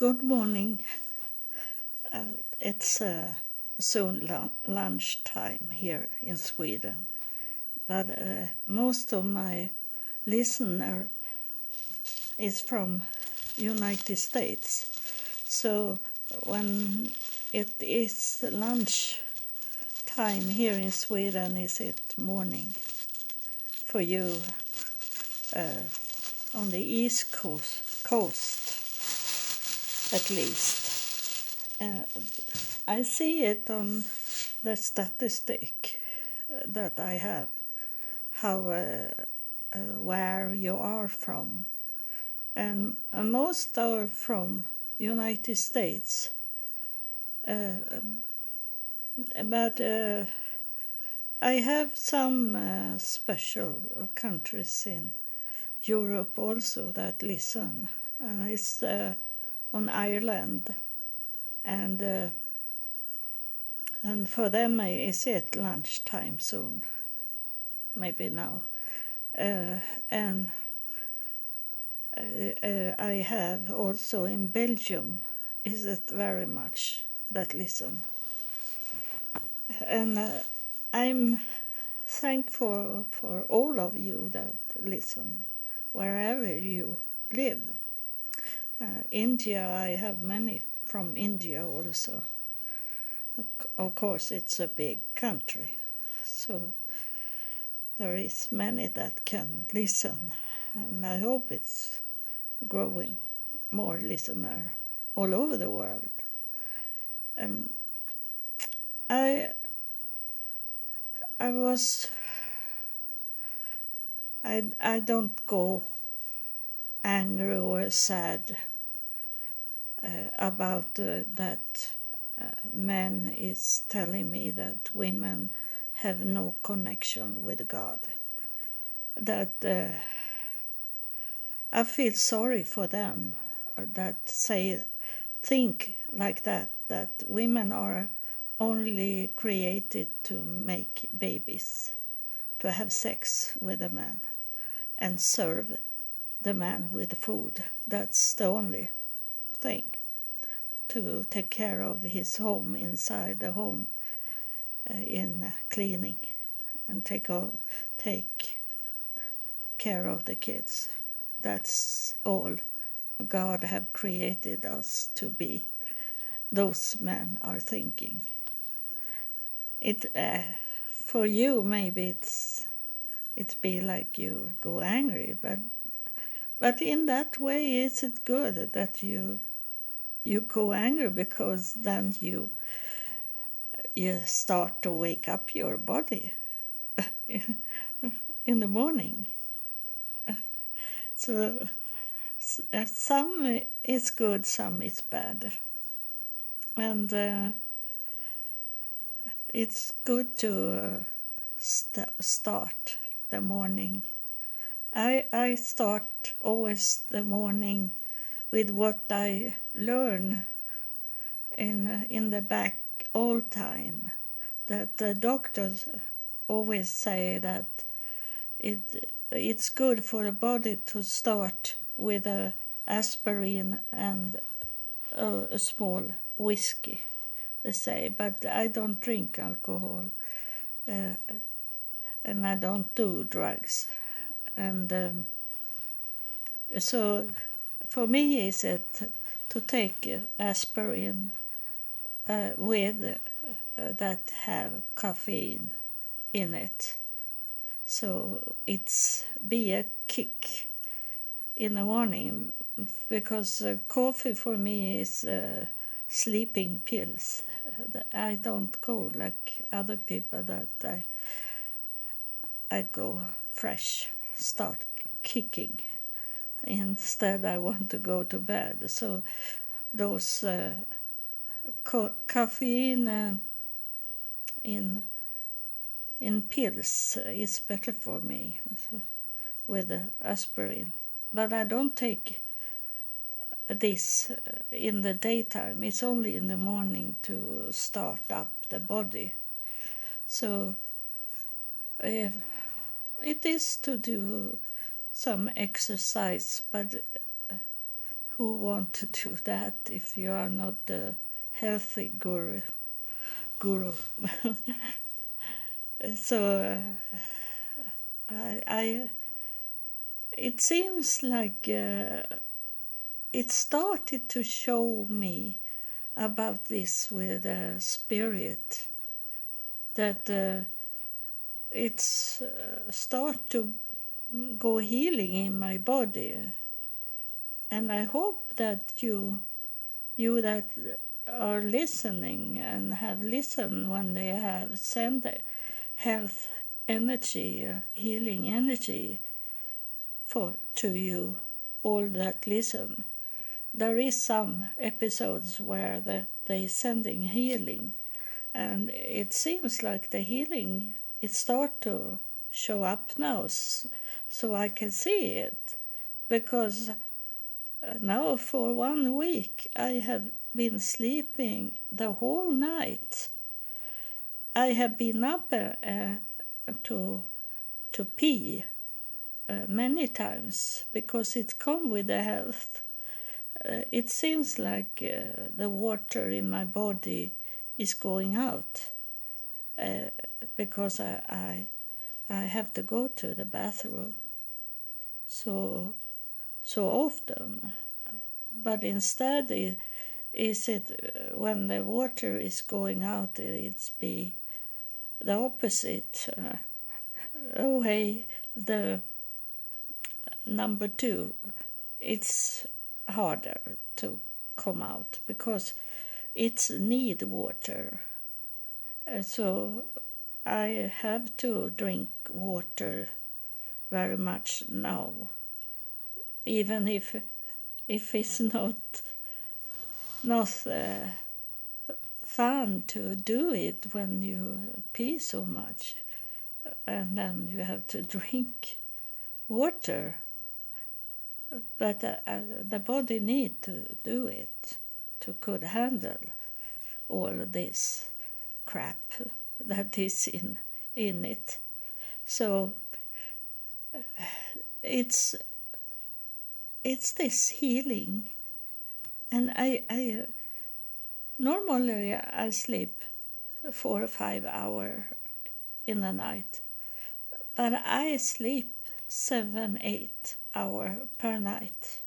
Good morning. Uh, it's uh, soon lu- lunchtime here in Sweden, but uh, most of my listener is from United States. So when it is lunch time here in Sweden, is it morning for you uh, on the east coast, coast at least? Uh, I see it on the statistic that I have, how uh, uh, where you are from, and uh, most are from United States. Uh, um, but I have some special countries in Europe also that listen, and it's on Ireland, and uh, and for them is it lunchtime soon, maybe now, uh, and uh, uh, I have also in Belgium is it very much that listen, and uh, I'm thankful for all of you that listen, wherever you live. Uh, India, I have many from India also. Of course, it's a big country, so there is many that can listen, and I hope it's growing more listener all over the world. Um, I I was I I don't go angry or sad about uh, that uh, man is telling me that women have no connection with God. That uh, I feel sorry for them that say think like that that women are only created to make babies, to have sex with a man and serve the man with food. That's the only thing to take care of his home inside the home uh, in cleaning and take o- take care of the kids. That's all God have created us to be. Those men are thinking. It uh, for you maybe it's it be like you go angry, but but in that way is it good that you you go angry because then you you start to wake up your body in the morning. So uh, some is good, some is bad, and uh, it's good to uh, st- start the morning. I I start always the morning with what I learn in in the back all time. That the doctors always say that it it's good for the body to start with a aspirin and a, a small whiskey. They say, but I don't drink alcohol, uh, and I don't do drugs, and um, so for me is it to take aspirin uh, with uh, that have caffeine in it. So it's be a kick in the morning because uh, coffee for me is sleeping pills. I don't go like other people that i i go fresh start kicking instead i want to go to bed. So those uh, co- caffeine uh, in in pills is better for me with aspirin. But i don't take this in the daytime. It's only in the morning to start up the body. So if it is to do some exercise but who want to do that if you are not a healthy guru? Guru. so uh, I, I, it seems like uh, it started to show me about this with uh, spirit that uh, it's uh, start to go healing in my body. And i hope that you you that are listening and have listened when they have sent health energy healing energy for to you all that listen. There is some episodes where the, they sending healing and it seems like the healing it start to show up now so i can see it. Because uh, now for one week i have been sleeping the whole night. I have been up uh, uh, to to pee uh, many times because it come with the health. Uh, it seems like uh, the water in my body is going out because I, I I have to go to the bathroom so so often but instead it, is it when the water is going out it's be the opposite uh, away the number two it's harder to come out because it's need water. Uh, so I have to drink water very much now, even if if it's not not uh, fun to do it when you pee so much, and then you have to drink water. But uh, uh, the body need to do it to could handle all this crap that is in in it. So it's it's this healing and i i uh, normally i sleep four or five hour in the night but i sleep seven eight hour per night.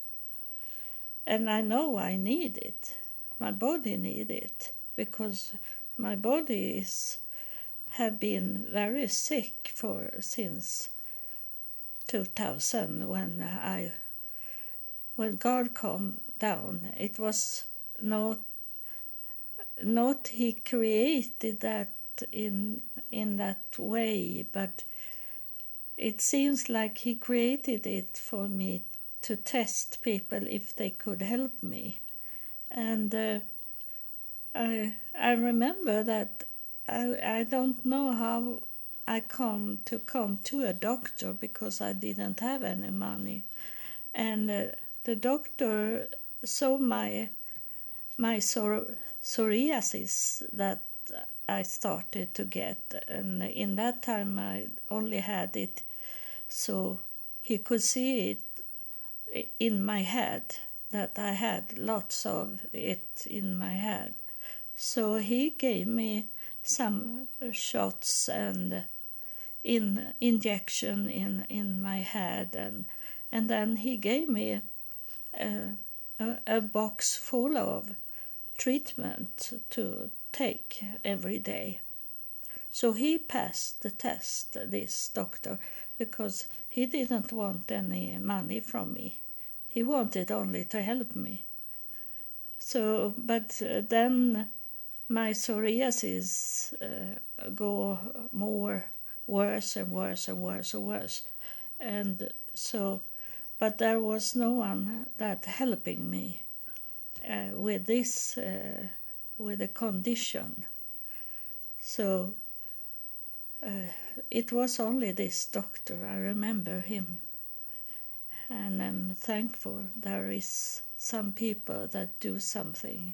And I know I need it. My body need it because my body is have been very sick for since 2000 when I when God came down it was not not he created that in in that way but it seems like he created it for me to test people if they could help me. And uh, I, I remember that I, I don't know how I come to come to a doctor because I didn't have any money. And uh, the doctor saw my my psor- psoriasis that I started to get, and in that time I only had it so he could see it in my head that I had lots of it in my head. So he gave me some shots and in injection in in my head and and then he gave me a, a, a box full of treatment to take every day. So he passed the test, this doctor, because he didn't want any money from me. He wanted only to help me. So, but uh, then my psoriasis uh, go more worse and worse and worse and worse, and so, but there was no one that helping me uh, with this uh, with the condition. So uh, it was only this doctor, I remember him. And I'm thankful there is some people that do something.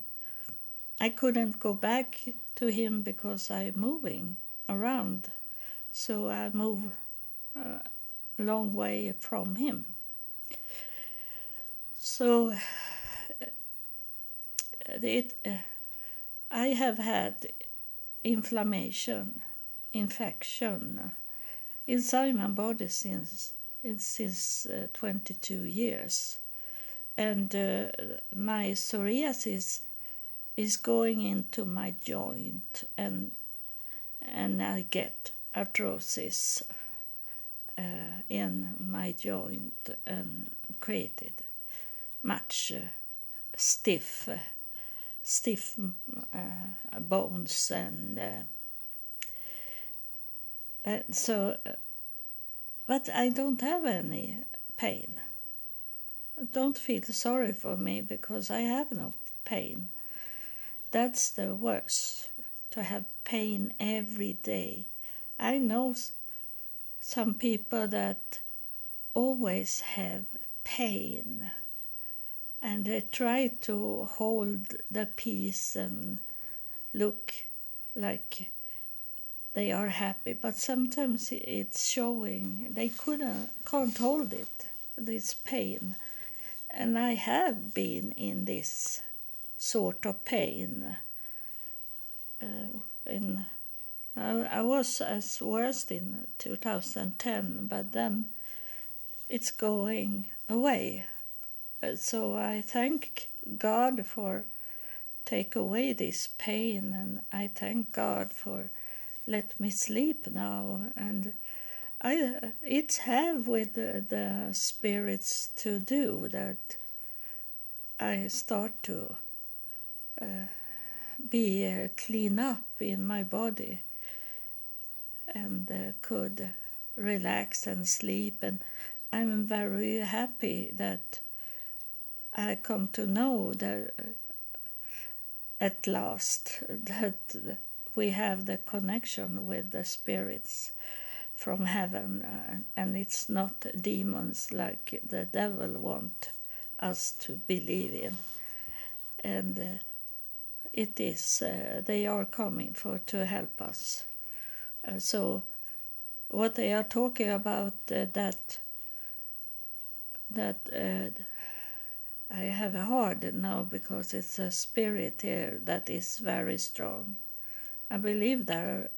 I couldn't go back to him because I'm moving around, so I move a long way from him. So it, uh, I have had inflammation, infection inside my body since since uh, 22 years, and uh, my psoriasis is going into my joint, and and I get arthrosis uh, in my joint and created much uh, stiff stiff uh, bones and uh, so but I don't have any pain. Don't feel sorry for me because I have no pain. That's the worst to have pain every day. I know some people that always have pain and they try to hold the peace and look like they are happy but sometimes it's showing they couldn't can't hold it this pain. And i have been in this sort of pain uh, in I, I was as worst in 2010 but then it's going away. So I thank God for take away this pain and I thank God for let me sleep now. And I it's have with the, the spirits to do that I start to uh, be uh, clean up in my body and uh, could relax and sleep. And I'm very happy that I come to know that uh, at last that we have the connection with the spirits from heaven uh, and it's not demons like the devil want us to believe in. And uh, it is uh, they are coming for to help us uh, so what they are talking about uh, that that I have a hard now because it's a spirit here that is very strong. I believe that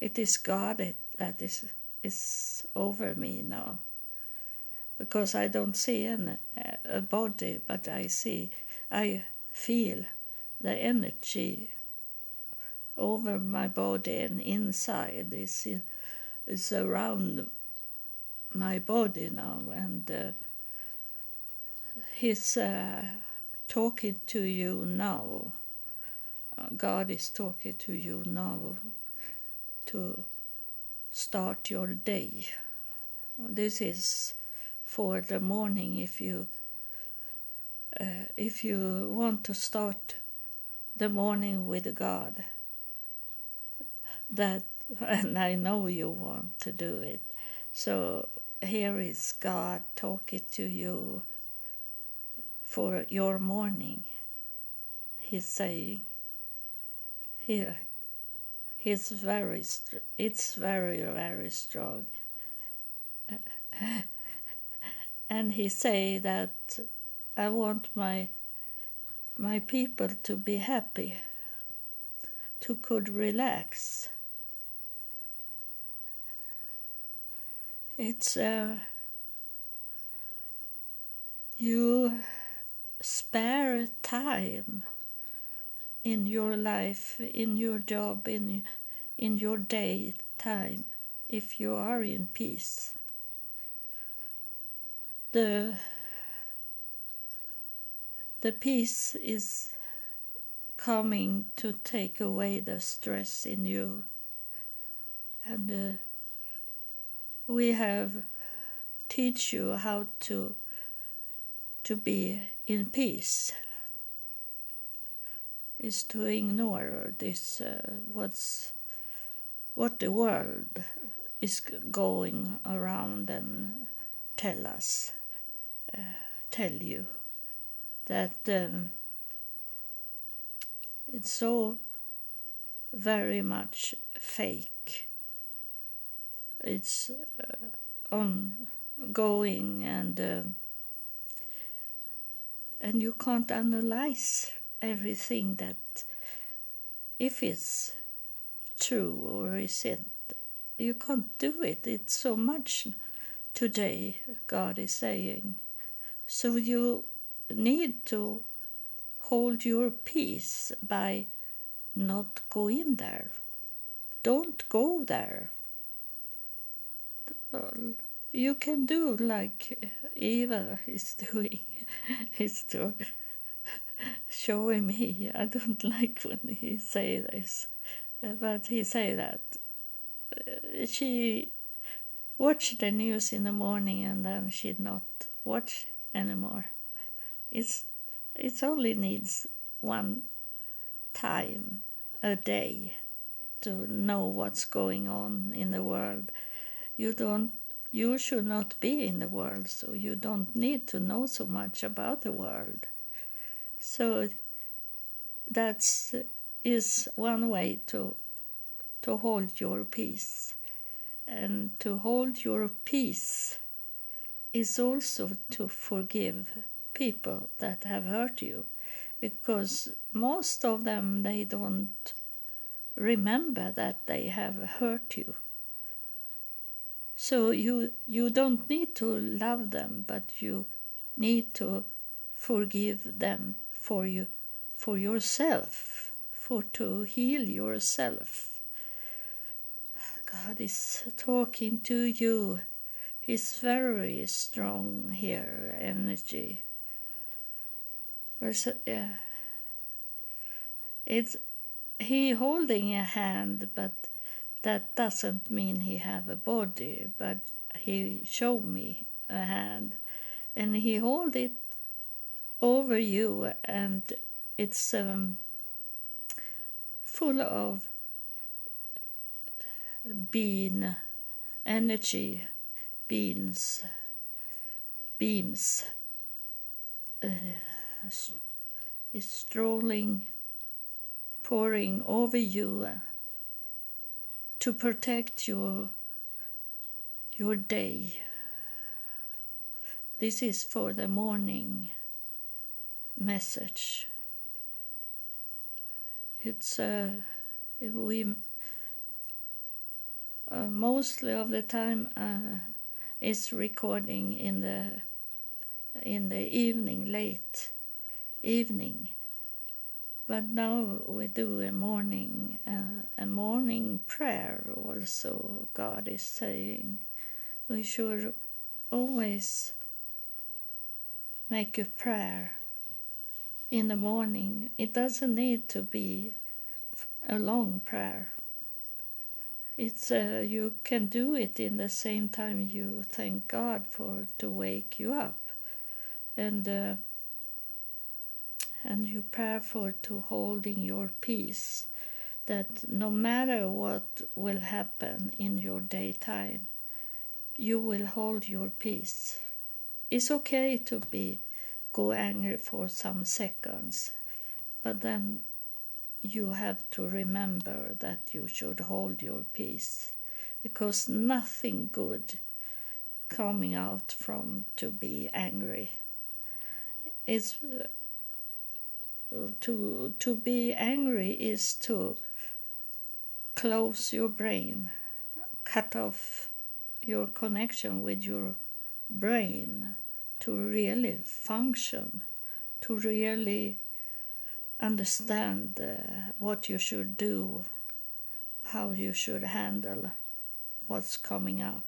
it is God that is is over me now. Because I don't see an, a body, but I see, I feel the energy over my body and inside is is around my body now and. Uh, He's uh, talking to you now. Uh, God is talking to you now to start your day. This is for the morning if you uh, if you want to start the morning with God. That and I know you want to do it. So here is God talking to you for your morning. He's saying, here, he's very, it's very, very strong. and he say that I want my my people to be happy, to could relax. It's uh, you spare time in your life, in your job, in in your day time, if you are in peace. The the peace is coming to take away the stress in you, and uh, we have teach you how to to be in peace. Is to ignore this uh, what's what the world is going around and tell us uh, tell you that um, it's so very much fake it's uh, ongoing and uh, and you can't analyze everything that if it's true or is it you can't do it. It's so much today god is saying. So you need to hold your peace by not going there. Don't go there you can do like eva is doing is to showing me i don't like when he say this but he say that uh, she watch the news in the morning and then she'd not watch anymore. It's it only needs one time a day to know what's going on in the world you don't you should not be in the world so you don't need to know so much about the world. So that's is one way to to hold your peace. And to hold your peace is also to forgive people that have hurt you because most of them they don't remember that they have hurt you so you you don't need to love them but you need to forgive them for you for yourself for to heal yourself. God is talking to you. He's very strong here energy. Yeah, it's he holding a hand, but that doesn't mean he have a body. But he showed me a hand, and he hold it over you, and it's um, full of bean energy, beans, beams. Uh, is strolling, pouring over you to protect your your day. This is for the morning message. It's uh, we uh, mostly of the time uh, is recording in the in the evening late evening. But now we do a morning, uh, a morning prayer. Also, God is saying we should always make a prayer in the morning. It doesn't need to be a long prayer. It's uh, you can do it in the same time you thank God for to wake you up, and. Uh, and you pray for to holding your peace that no matter what will happen in your daytime you will hold your peace. It's okay to be go angry for some seconds but then you have to remember that you should hold your peace because nothing good coming out from to be angry. It's to to be angry is to close your brain cut off your connection with your brain to really function to really understand uh, what you should do how you should handle what's coming up.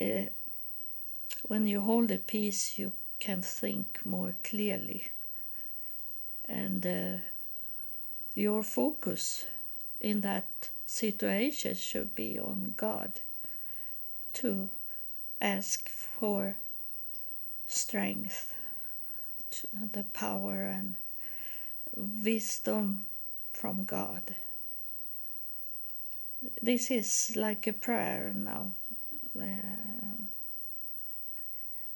Uh, when you hold a peace you can think more clearly and uh, your focus in that situation should be on God to ask for strength, the power and wisdom from God. This is like a prayer now. Uh,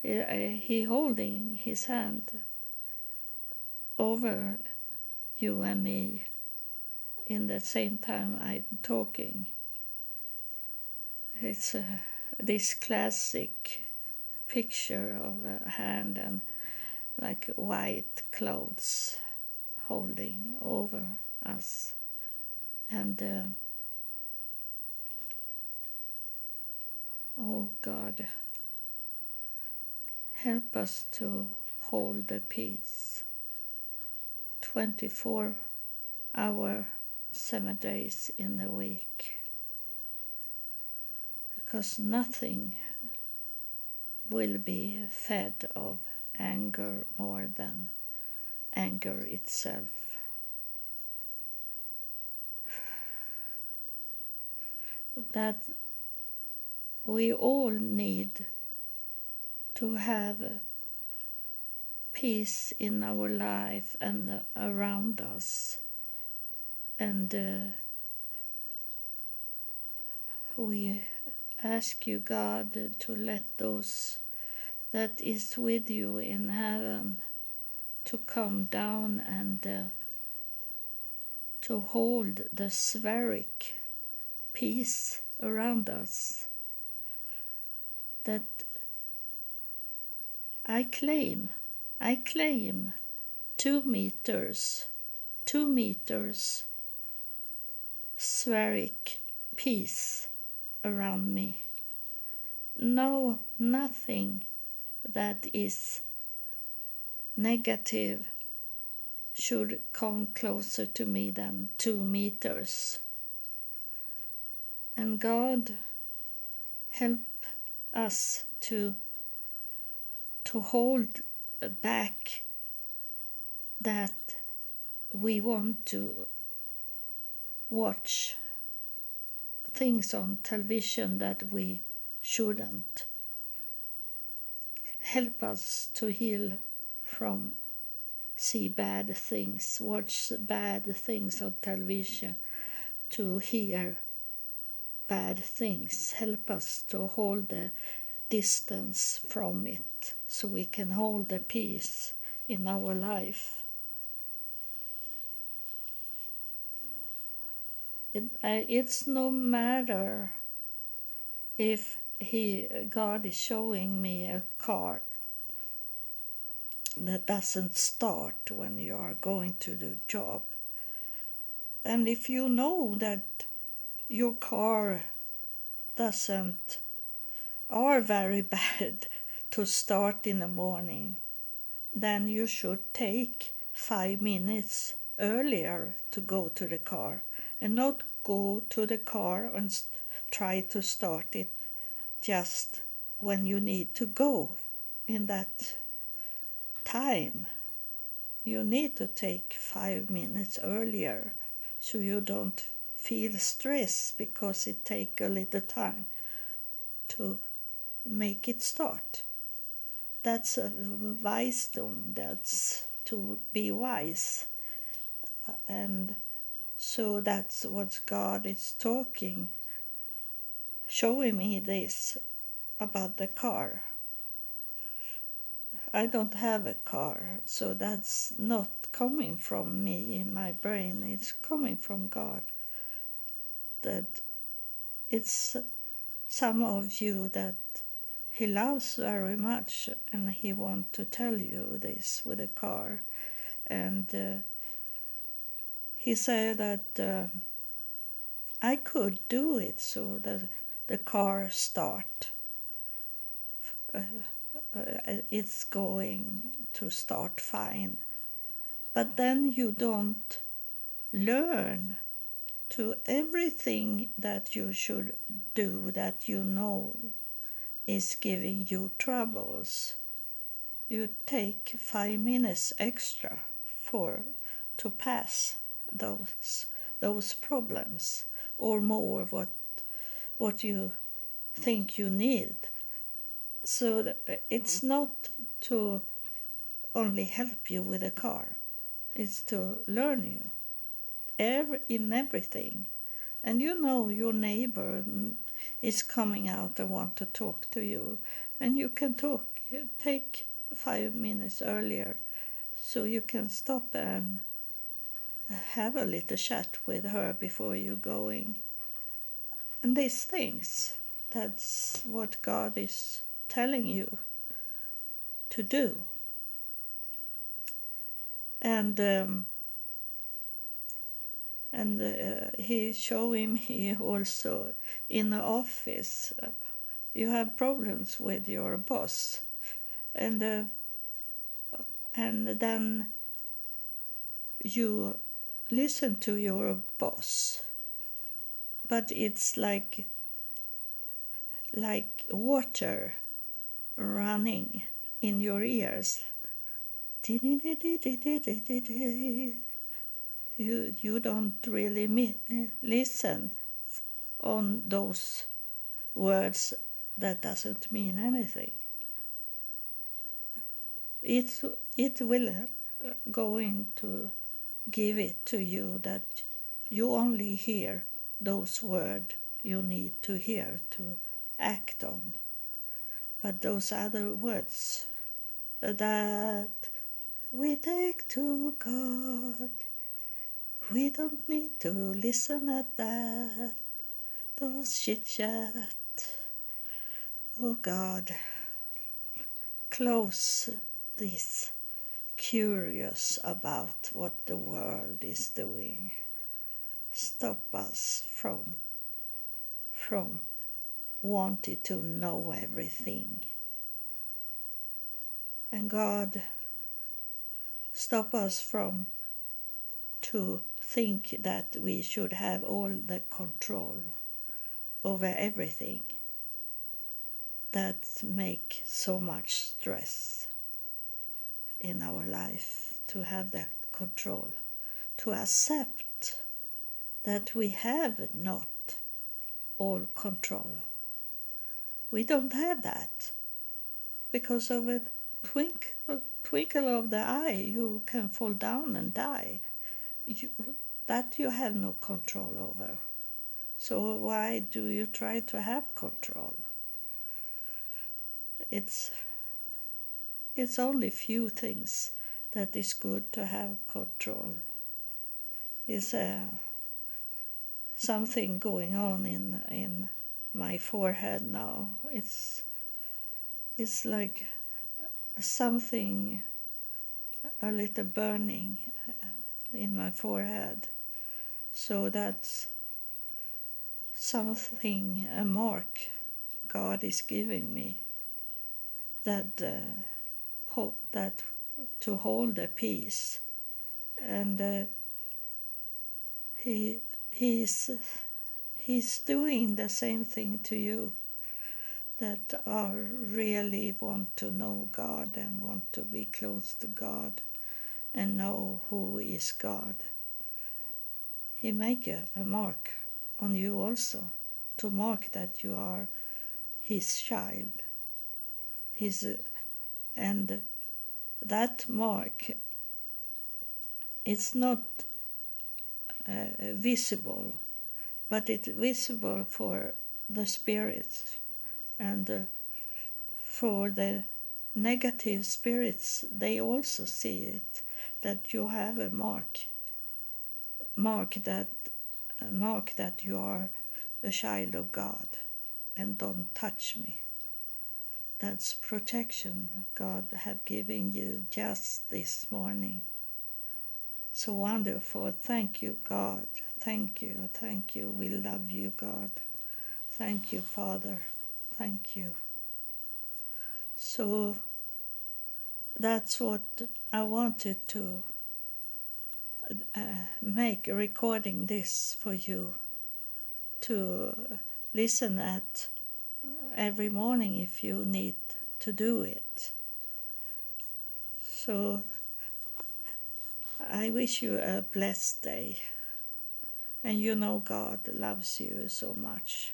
he holding his hand over you and me in the same time I'm talking. It's uh, this classic picture of a hand and like white clothes holding over us. And uh, oh God, help us to hold the peace 24 hour, seven days in the week. Because nothing will be fed of anger more than anger itself. That we all need to have peace in our life and around us. And uh, we ask you, God, to let those that is with you in heaven to come down and uh, to hold the spheric peace around us that I claim, I claim two meters, two meters spheric peace around me. No, nothing that is negative should come closer to me than two meters. And God help us to to hold back that we want to watch things on television that we shouldn't. Help us to heal from see bad things, watch bad things on television, to hear bad things. Help us to hold the distance from it so we can hold the peace in our life. It, uh, it's no matter if he God is showing me a car that doesn't start when you are going to the job. And if you know that your car doesn't are very bad to start in the morning, then you should take five minutes earlier to go to the car and not go to the car and try to start it just when you need to go in that time. You need to take five minutes earlier so you don't feel stress because it take a little time to make it start. That's a wisdom, that's to be wise. Uh, and so that's what God is talking, showing me this about the car. I don't have a car, so that's not coming from me in my brain, it's coming from God. That it's some of you that he loves very much and he want to tell you this with a car. And uh, he said that uh, i could do it so that the car start. Uh, uh, it's going to start fine. But then you don't learn to everything that you should do that you know is giving you troubles, you take five minutes extra for to pass those those problems or more what what you think you need. So it's not to only help you with a car, it's to learn you every, in everything. And you know your neighbor is coming out and want to talk to you. And you can talk take five minutes earlier so you can stop and have a little chat with her before you going. And these things that's what god is telling you to do. And um, and uh, he him me also in the office. Uh, you have problems with your boss. And uh, and then you listen to your boss. But it's like like water running in your ears you you don't really mi- eh, listen on those words that doesn't mean anything. It it will going to give it to you that you only hear those words you need to hear to act on. But those other words that we take to God we don't need to listen at that, those chit chat. Oh God, close this curious about what the world is doing. Stop us from from wanting to know everything. And God, stop us from to think that we should have all the control over everything that make so much stress in our life to have that control to accept that we have not all control. We don't have that because of a twinkle, twinkle of the eye you can fall down and die you, that you have no control over. So why do you try to have control? It's it's only few things that is good to have control. Is uh, something going on in in my forehead now? It's it's like something a little burning in my forehead. So that's something, a mark God is giving me that uh, ho- that to hold the peace, and uh, he he's he's doing the same thing to you that are really want to know God and want to be close to God and know who is God. He make a, a mark on you also to mark that you are his child. His and that mark it's not uh, visible, but it's visible for the spirits and uh, for the negative spirits. They also see it that you have a mark mark that mark that you are a child of God and don't touch me. That's protection God have given you just this morning. So wonderful. Thank you God. Thank you. Thank you. We love you God. Thank you Father. Thank you. So that's what I wanted to uh, make recording this for you to listen at every morning if you need to do it. So I wish you a blessed day. And you know God loves you so much.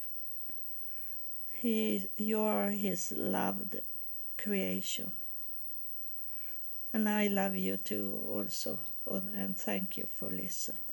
He, you are His loved creation. And I love you too, also, and thank you for listening.